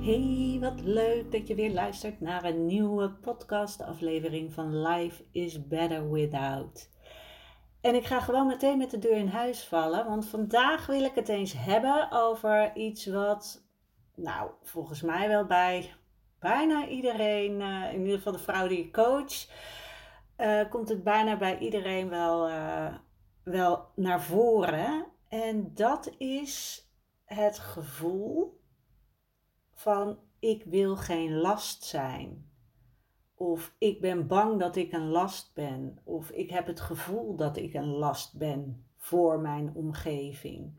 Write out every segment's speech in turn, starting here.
Hey, wat leuk dat je weer luistert naar een nieuwe podcast-aflevering van Life is Better Without. En ik ga gewoon meteen met de deur in huis vallen, want vandaag wil ik het eens hebben over iets wat, nou, volgens mij wel bij bijna iedereen, uh, in ieder geval de vrouw die ik coach, uh, komt het bijna bij iedereen wel, uh, wel naar voren. En dat is het gevoel van ik wil geen last zijn. Of ik ben bang dat ik een last ben. Of ik heb het gevoel dat ik een last ben voor mijn omgeving.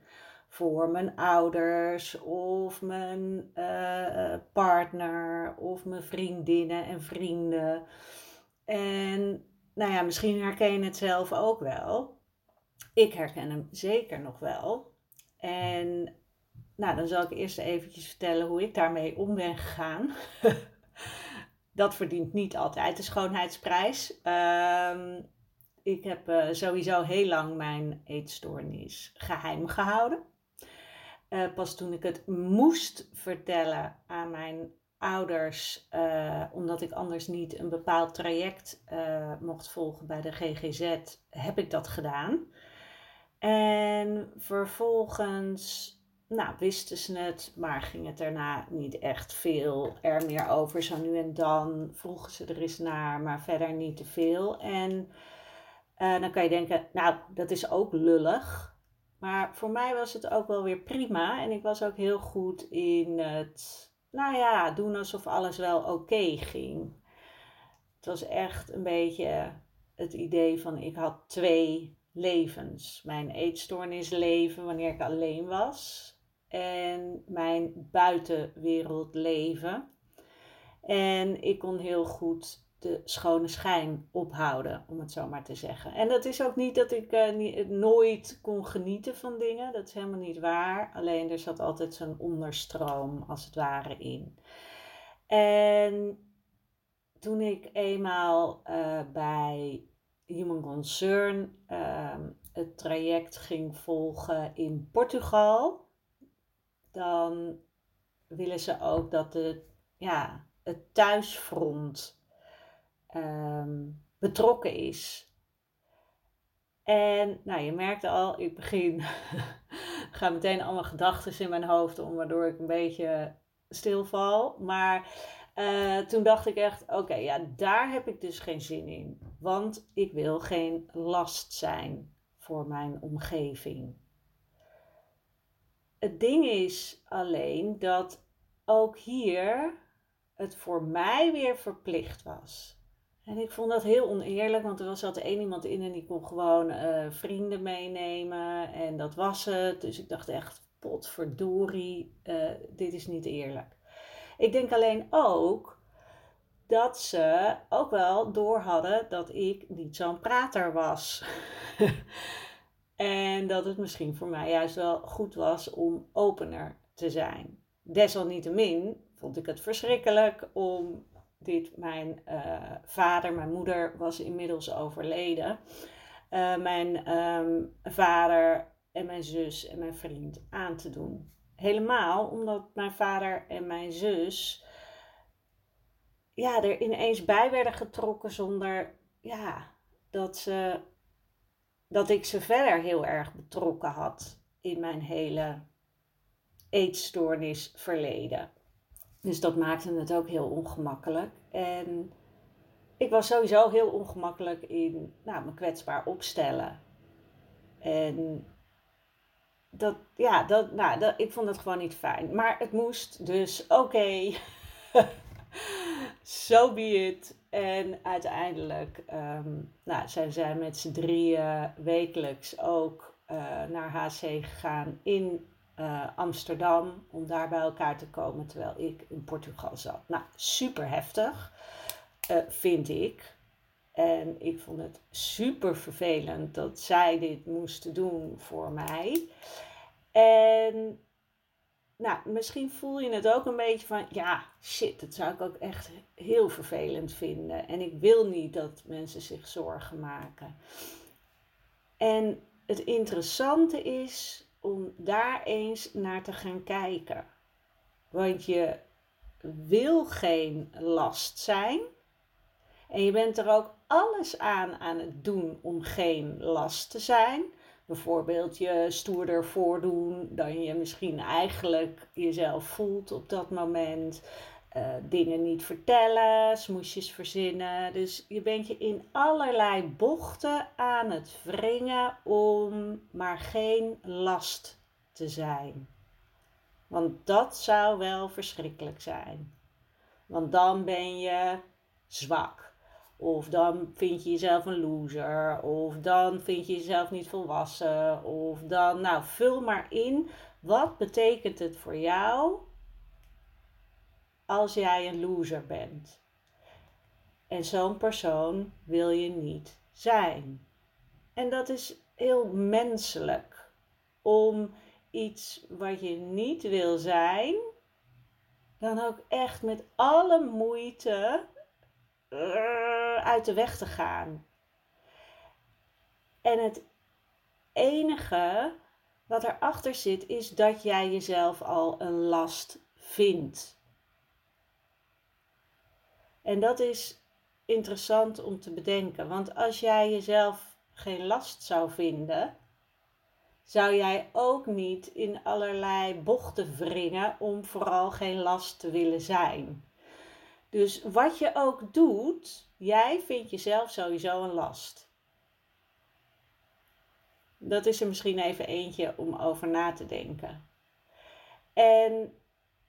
Voor mijn ouders of mijn uh, partner of mijn vriendinnen en vrienden. En nou ja, misschien herken je het zelf ook wel. Ik herken hem zeker nog wel. En nou, dan zal ik eerst eventjes vertellen hoe ik daarmee om ben gegaan. dat verdient niet altijd de schoonheidsprijs. Ehm, ik heb uh, sowieso heel lang mijn eetstoornis geheim gehouden. Uh, pas toen ik het moest vertellen aan mijn ouders, uh, omdat ik anders niet een bepaald traject mocht volgen bij de GGZ, heb ik dat gedaan. En vervolgens nou, wisten ze het, maar ging het daarna niet echt veel er meer over. Zo nu en dan vroegen ze er eens naar, maar verder niet te veel. En uh, dan kan je denken, nou, dat is ook lullig. Maar voor mij was het ook wel weer prima. En ik was ook heel goed in het, nou ja, doen alsof alles wel oké ging. Het was echt een beetje het idee van, ik had twee levens. Mijn eetstoornisleven wanneer ik alleen was en mijn buitenwereld leven. En ik kon heel goed de schone schijn ophouden, om het zo maar te zeggen. En dat is ook niet dat ik uh, nooit kon genieten van dingen. Dat is helemaal niet waar. Alleen er zat altijd zo'n onderstroom, als het ware, in. En toen ik eenmaal uh, bij Human Concern uh, het traject ging volgen in Portugal, dan willen ze ook dat de, ja, het thuisfront ehm, betrokken is. En nou, je merkte al, ik begin, gaan meteen allemaal gedachten in mijn hoofd om, waardoor ik een beetje stilval. Maar uh, toen dacht ik echt, oké, ja, daar heb ik dus geen zin in. Want ik wil geen last zijn voor mijn omgeving. Het ding is alleen dat ook hier het voor mij weer verplicht was. En ik vond dat heel oneerlijk, want er was altijd één iemand in en die kon gewoon uh, vrienden meenemen. En dat was het. Dus ik dacht echt, potverdorie, uh, dit is niet eerlijk. Ik denk alleen ook dat ze ook wel door hadden dat ik niet zo'n prater was. En dat het misschien voor mij juist wel goed was om opener te zijn. Desalniettemin vond ik het verschrikkelijk om dit. Mijn uh, vader, mijn moeder was inmiddels overleden. Uh, mijn um, vader en mijn zus en mijn vriend aan te doen. Helemaal omdat mijn vader en mijn zus ja, er ineens bij werden getrokken zonder ja, dat ze dat ik ze verder heel erg betrokken had in mijn hele eetstoornis verleden. Dus dat maakte het ook heel ongemakkelijk. En ik was sowieso heel ongemakkelijk in nou, me kwetsbaar opstellen. En dat, ja, dat, nou, dat, ik vond het gewoon niet fijn. Maar het moest, dus oké. so be it. En uiteindelijk um, nou, zijn zij met z'n drieën wekelijks ook uh, naar HC gegaan in uh, Amsterdam. Om daar bij elkaar te komen terwijl ik in Portugal zat. Nou, super heftig, uh, vind ik. En ik vond het super vervelend dat zij dit moesten doen voor mij. En nou, misschien voel je het ook een beetje van, ja, shit, dat zou ik ook echt heel vervelend vinden. En ik wil niet dat mensen zich zorgen maken. En het interessante is om daar eens naar te gaan kijken. Want je wil geen last zijn. En je bent er ook alles aan aan het doen om geen last te zijn. Bijvoorbeeld je stoerder voordoen dan je misschien eigenlijk jezelf voelt op dat moment. Uh, dingen niet vertellen, smoesjes verzinnen. Dus je bent je in allerlei bochten aan het wringen om maar geen last te zijn. Want dat zou wel verschrikkelijk zijn. Want dan ben je zwak. Of dan vind je jezelf een loser. Of dan vind je jezelf niet volwassen. Of dan, nou, vul maar in. Wat betekent het voor jou als jij een loser bent? En zo'n persoon wil je niet zijn. En dat is heel menselijk. Om iets wat je niet wil zijn, dan ook echt met alle moeite uit de weg te gaan. En het enige wat erachter zit, is dat jij jezelf al een last vindt. En dat is interessant om te bedenken, want als jij jezelf geen last zou vinden, zou jij ook niet in allerlei bochten wringen om vooral geen last te willen zijn. Dus wat je ook doet, jij vindt jezelf sowieso een last. Dat is er misschien even eentje om over na te denken. En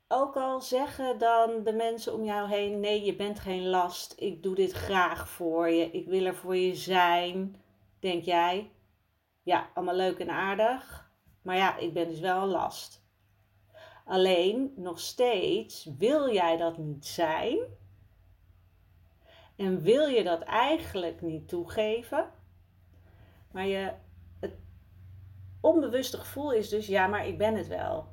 ook al zeggen dan de mensen om jou heen: nee, je bent geen last, ik doe dit graag voor je, ik wil er voor je zijn, denk jij: ja, allemaal leuk en aardig, maar ja, ik ben dus wel een last. Alleen nog steeds wil jij dat niet zijn. En wil je dat eigenlijk niet toegeven. Maar je, het onbewuste gevoel is dus ja, maar ik ben het wel.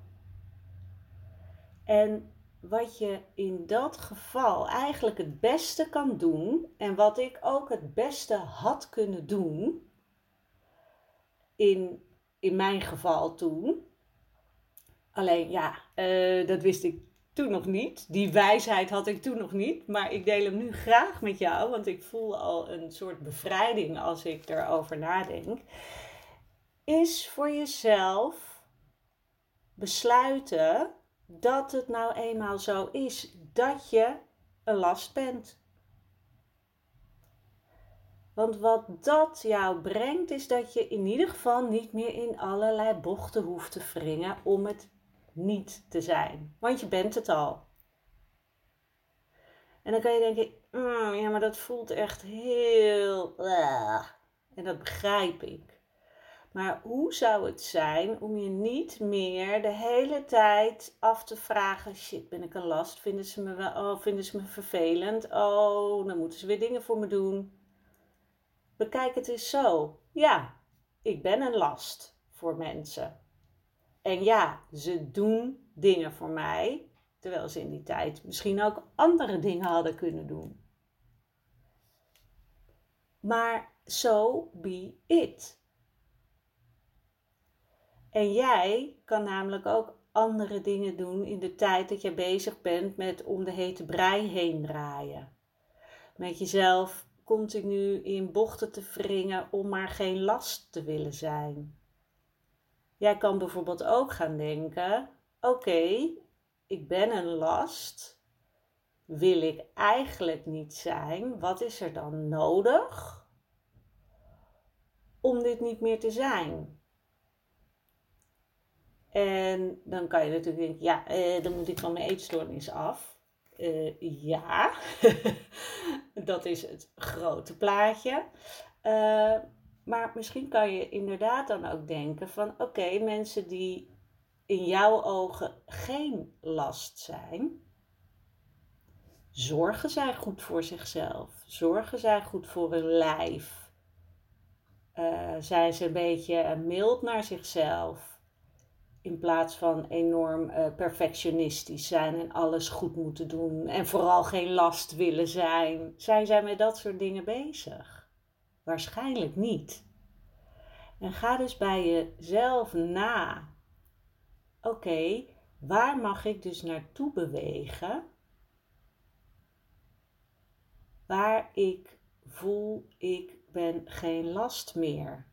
En wat je in dat geval eigenlijk het beste kan doen, en wat ik ook het beste had kunnen doen, in, in mijn geval toen, Alleen ja, uh, dat wist ik toen nog niet. Die wijsheid had ik toen nog niet. Maar ik deel hem nu graag met jou, want ik voel al een soort bevrijding als ik erover nadenk. Is voor jezelf besluiten dat het nou eenmaal zo is dat je een last bent. Want wat dat jou brengt, is dat je in ieder geval niet meer in allerlei bochten hoeft te wringen om het niet te zijn. Want je bent het al. En dan kan je denken, mm, ja, maar dat voelt echt heel... En dat begrijp ik. Maar hoe zou het zijn om je niet meer de hele tijd af te vragen: shit, ben ik een last? Vinden ze me, wel, oh, vinden ze me vervelend? Oh, dan moeten ze weer dingen voor me doen. Bekijk het eens zo. Ja, ik ben een last voor mensen. En ja, ze doen dingen voor mij, terwijl ze in die tijd misschien ook andere dingen hadden kunnen doen. Maar so be it. En jij kan namelijk ook andere dingen doen in de tijd dat je bezig bent met om de hete brei heen draaien. Met jezelf continu in bochten te wringen om maar geen last te willen zijn. Jij kan bijvoorbeeld ook gaan denken: oké, ik ben een last. Wil ik eigenlijk niet zijn? Wat is er dan nodig om dit niet meer te zijn? En dan kan je natuurlijk denken, ja, eh, dan moet ik van mijn eetstoornis af. Uh, ja, dat is het grote plaatje. Uh, maar misschien kan je inderdaad dan ook denken van, oké, mensen die in jouw ogen geen last zijn, zorgen zij goed voor zichzelf? Zorgen zij goed voor hun lijf? Uh, zijn ze een beetje mild naar zichzelf? In plaats van enorm uh, perfectionistisch zijn en alles goed moeten doen en vooral geen last willen zijn. Zijn zij met dat soort dingen bezig? Waarschijnlijk niet. En ga dus bij jezelf na. Oké, waar mag ik dus naartoe bewegen? Waar ik voel ik ben geen last meer.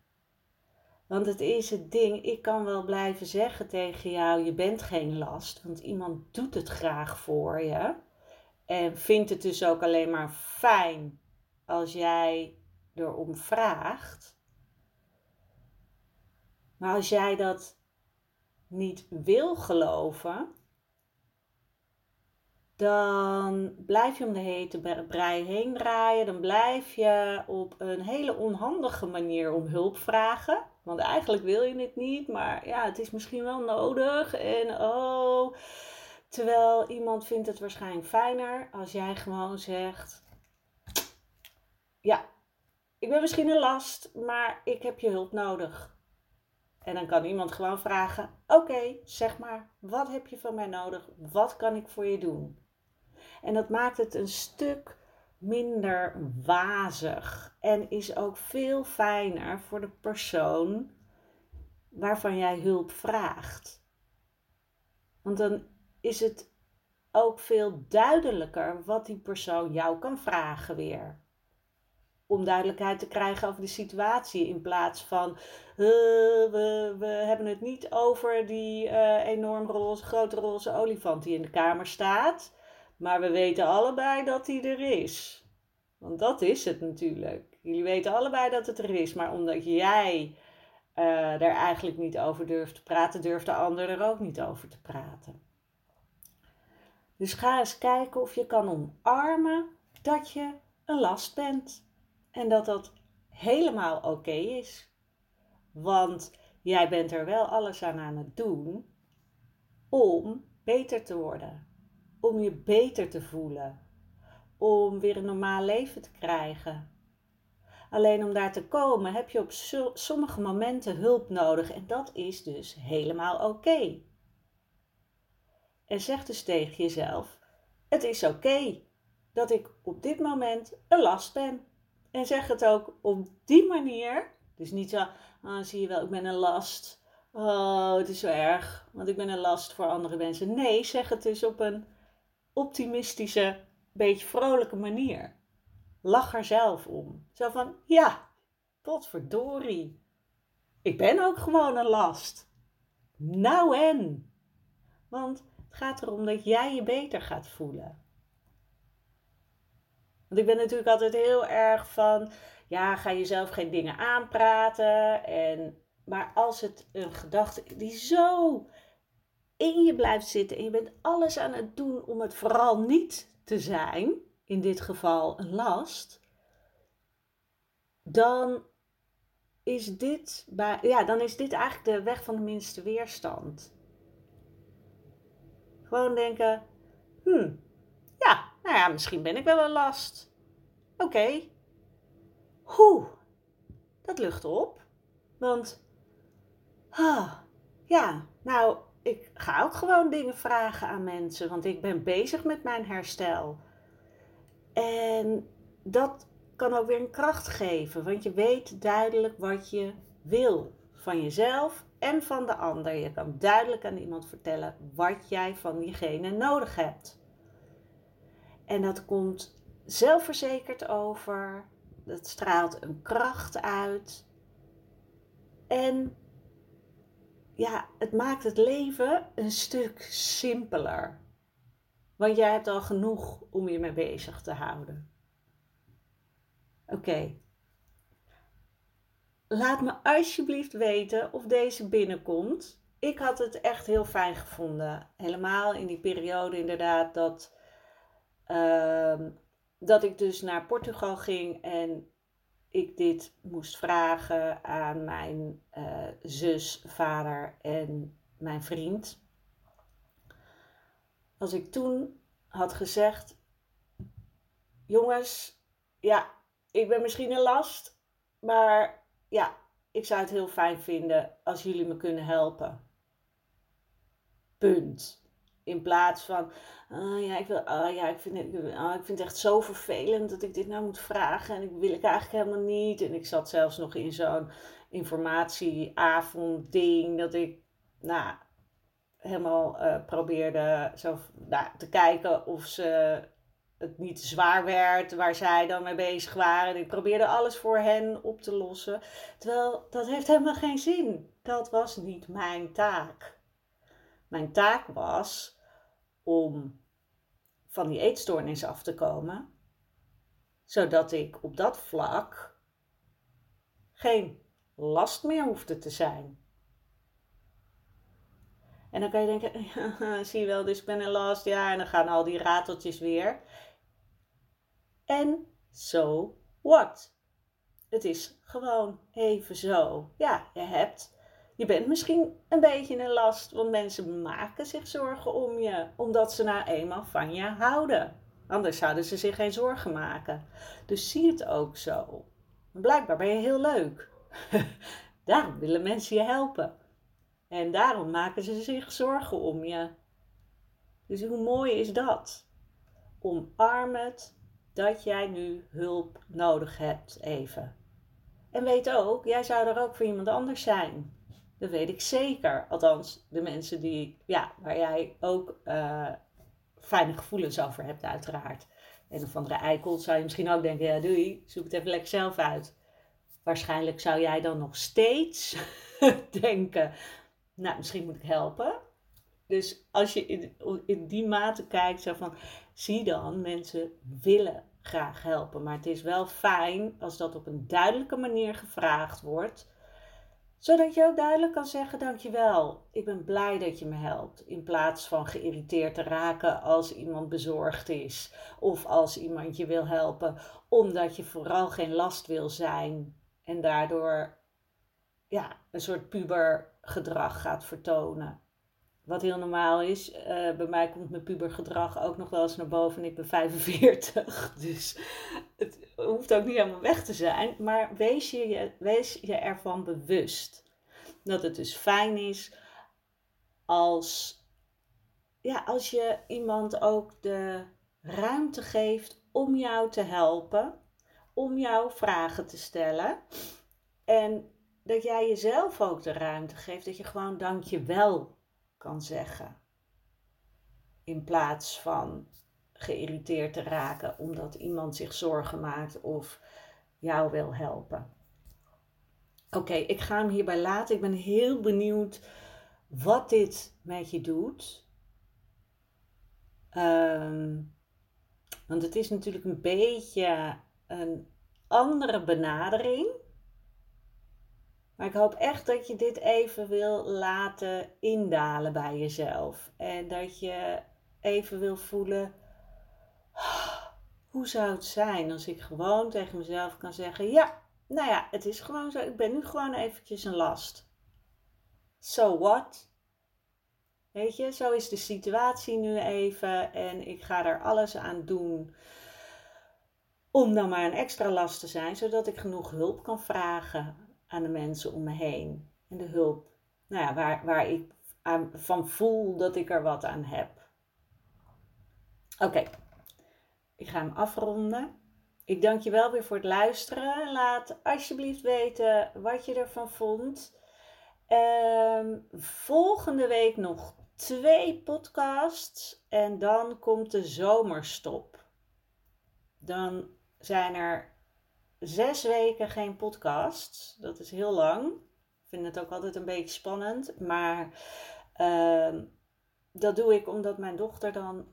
Want het is het ding, ik kan wel blijven zeggen tegen jou, je bent geen last, want iemand doet het graag voor je. En vindt het dus ook alleen maar fijn als jij erom vraagt. Maar als jij dat niet wil geloven, dan blijf je om de hete brei heen draaien. Dan blijf je op een hele onhandige manier om hulp vragen. Want eigenlijk wil je het niet, maar ja, het is misschien wel nodig. En oh, terwijl iemand vindt het waarschijnlijk fijner als jij gewoon zegt: Ja, ik ben misschien een last, maar ik heb je hulp nodig. En dan kan iemand gewoon vragen: Oké, zeg maar, wat heb je van mij nodig? Wat kan ik voor je doen? En dat maakt het een stuk minder wazig en is ook veel fijner voor de persoon waarvan jij hulp vraagt. Want dan is het ook veel duidelijker wat die persoon jou kan vragen weer. Om duidelijkheid te krijgen over de situatie. In plaats van uh, we, we hebben het niet over die uh, enorm roze, grote roze olifant die in de kamer staat. Maar we weten allebei dat die er is. Want dat is het natuurlijk. Jullie weten allebei dat het er is. Maar omdat jij uh, er eigenlijk niet over durft te praten, durft de ander er ook niet over te praten. Dus ga eens kijken of je kan omarmen dat je een last bent. En dat dat helemaal oké is. Want jij bent er wel alles aan aan het doen om beter te worden om je beter te voelen, om weer een normaal leven te krijgen. Alleen om daar te komen heb je op sommige momenten hulp nodig en dat is dus helemaal oké. En zeg dus tegen jezelf: Het is oké dat ik op dit moment een last ben. En zeg het ook op die manier. Dus niet zo, oh, zie je wel, ik ben een last. Oh, het is zo erg, want ik ben een last voor andere mensen. Nee, zeg het dus op een optimistische, beetje vrolijke manier. Lach er zelf om. Zo van, ja, potverdorie. Ik ben ook gewoon een last. Nou en? Want het gaat erom dat jij je beter gaat voelen. Want ik ben natuurlijk altijd heel erg van, ja, ga jezelf geen dingen aanpraten. En, maar als het een gedachte die zo in je blijft zitten en je bent alles aan het doen om het vooral niet te zijn, in dit geval een last, dan is dit, bij, ja, dan is dit eigenlijk de weg van de minste weerstand. Gewoon denken, hmm, ja, nou ja, misschien ben ik wel een last. Oké, okay. hoe, dat lucht op. Want, ah, ja, nou, ik ga ook gewoon dingen vragen aan mensen, want ik ben bezig met mijn herstel. En dat kan ook weer een kracht geven, want je weet duidelijk wat je wil van jezelf en van de ander. Je kan duidelijk aan iemand vertellen wat jij van diegene nodig hebt. En dat komt zelfverzekerd over, dat straalt een kracht uit. En ja, het maakt het leven een stuk simpeler. Want jij hebt al genoeg om je mee bezig te houden. Oké. Laat me alsjeblieft weten of deze binnenkomt. ik had het echt heel fijn gevonden. Helemaal in die periode inderdaad dat, ehm, dat ik dus naar Portugal ging en ik dit moest vragen aan mijn uh, zus, vader en mijn vriend. Als ik toen had gezegd: Jongens, ja, ik ben misschien een last, maar ja, ik zou het heel fijn vinden als jullie me kunnen helpen. Punt. In plaats van, uh, ja, ik, wil, uh, ja ik, vind het, uh, ik vind het echt zo vervelend dat ik dit nou moet vragen. En ik wil ik eigenlijk helemaal niet. En ik zat zelfs nog in zo'n informatieavond ding. Dat ik, nou, helemaal uh, probeerde zo, nou, te kijken of ze het niet te zwaar werd waar zij dan mee bezig waren. Ik probeerde alles voor hen op te lossen. Terwijl dat heeft helemaal geen zin. Dat was niet mijn taak. Mijn taak was om van die eetstoornis af te komen, zodat ik op dat vlak geen last meer hoefde te zijn. En dan kan je denken, zie je wel, dus ik ben een last, ja, en dan gaan al die rateltjes weer. En so what? Het is gewoon even zo. Ja, je hebt je bent misschien een beetje een last, want mensen maken zich zorgen om je, omdat ze nou eenmaal van je houden. Anders zouden ze zich geen zorgen maken. Dus zie het ook zo. Blijkbaar ben je heel leuk. daarom willen mensen je helpen. En daarom maken ze zich zorgen om je. Dus hoe mooi is dat? Omarm het dat jij nu hulp nodig hebt, even. En weet ook, jij zou er ook voor iemand anders zijn. Dat weet ik zeker. Althans, de mensen die, ja, waar jij ook uh, fijne gevoelens over hebt, uiteraard. Een of andere eikel zou je misschien ook denken: ja, doei, zoek het even lekker zelf uit. Waarschijnlijk zou jij dan nog steeds denken: nou, misschien moet ik helpen. Dus als je in, in die mate kijkt, zo van, zie dan, mensen willen graag helpen. Maar het is wel fijn als dat op een duidelijke manier gevraagd wordt zodat je ook duidelijk kan zeggen: Dankjewel, ik ben blij dat je me helpt. In plaats van geïrriteerd te raken als iemand bezorgd is. Of als iemand je wil helpen, omdat je vooral geen last wil zijn. En daardoor ja, een soort pubergedrag gaat vertonen. Wat heel normaal is. Uh, bij mij komt mijn pubergedrag ook nog wel eens naar boven. En ik ben 45. Dus het hoeft ook niet helemaal weg te zijn. Maar wees je, wees je ervan bewust. Dat het dus fijn is als, ja, als je iemand ook de ruimte geeft om jou te helpen. Om jou vragen te stellen. En dat jij jezelf ook de ruimte geeft. Dat je gewoon dankjewel zeggen. In plaats van geïrriteerd te raken omdat iemand zich zorgen maakt of jou wil helpen. Oké, ik ga hem hierbij laten. Ik ben heel benieuwd wat dit met je doet. Ehm, want het is natuurlijk een beetje een andere benadering maar ik hoop echt dat je dit even wil laten indalen bij jezelf. En dat je even wil voelen. Hoe zou het zijn als ik gewoon tegen mezelf kan zeggen: Ja, nou ja, het is gewoon zo. Ik ben nu gewoon eventjes een last. So what? Weet je, zo is de situatie nu even. En ik ga er alles aan doen om dan maar een extra last te zijn, zodat ik genoeg hulp kan vragen aan de mensen om me heen. En de hulp nou ja, waar, waar ik aan, van voel dat ik er wat aan heb. Oké, ik ga hem afronden. Ik dank je wel weer voor het luisteren. Laat alsjeblieft weten wat je ervan vond. Um, volgende week nog twee podcasts en dan komt de zomerstop. Dan zijn er zes weken geen podcast. Dat is heel lang. Ik vind het ook altijd een beetje spannend. Maar uh, dat doe ik omdat mijn dochter dan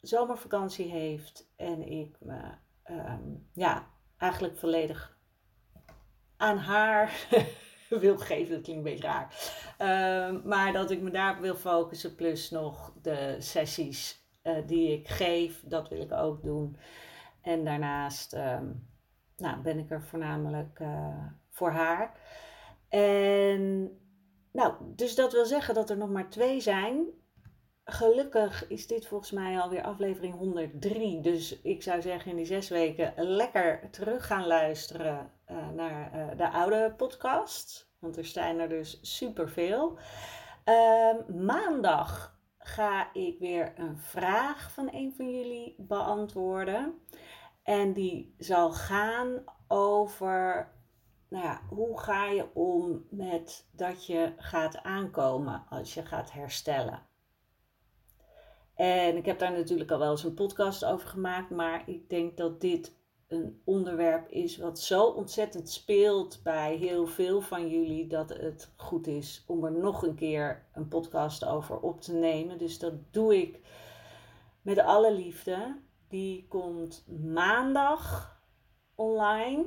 zomervakantie heeft. En ik me uh, ja, eigenlijk volledig aan haar wil geven. Dat klinkt een beetje raar. Ehm, maar dat ik me daarop wil focussen, plus nog de sessies uh, die ik geef, dat wil ik ook doen. En daarnaast ehm, nou, ben ik er voornamelijk uh, voor haar. En nou, dus dat wil zeggen dat er nog maar twee zijn. Gelukkig is dit volgens mij alweer aflevering 103. Dus ik zou zeggen in die zes weken lekker terug gaan luisteren uh, naar uh, de oude podcast. Want er zijn er dus superveel. Uh, maandag ga ik weer een vraag van een van jullie beantwoorden. En die zal gaan over nou ja, hoe ga je om met dat je gaat aankomen als je gaat herstellen? En ik heb daar natuurlijk al wel eens een podcast over gemaakt, maar ik denk dat dit een onderwerp is wat zo ontzettend speelt bij heel veel van jullie dat het goed is om er nog een keer een podcast over op te nemen. Dus dat doe ik met alle liefde. Die komt maandag online.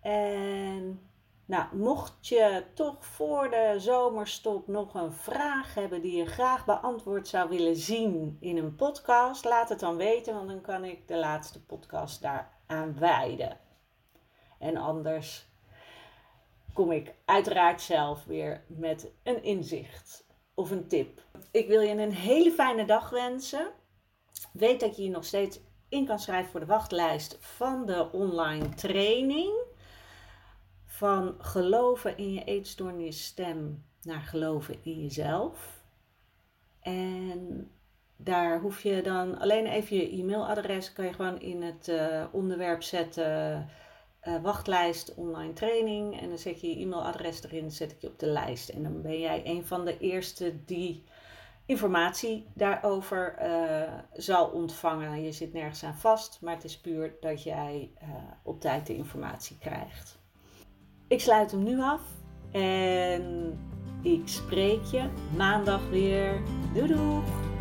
En nou, mocht je toch voor de zomerstop nog een vraag hebben die je graag beantwoord zou willen zien in een podcast, laat het dan weten, want dan kan ik de laatste podcast daaraan wijden. En anders kom ik uiteraard zelf weer met een inzicht of een tip. Ik wil je een hele fijne dag wensen. Weet dat je je nog steeds in kan schrijven voor de wachtlijst van de online training van geloven in je eetstoornis stem naar geloven in jezelf. En daar hoef je dan alleen even je e-mailadres, kan je gewoon in het uh, onderwerp zetten. Uh, wachtlijst online training. En dan zet je je e-mailadres erin, zet ik je op de lijst. En dan ben jij een van de eerste die informatie daarover uh, zal ontvangen. Je zit nergens aan vast, maar het is puur dat jij op tijd de informatie krijgt. Ik sluit hem nu af en ik spreek je maandag weer. Doei doei!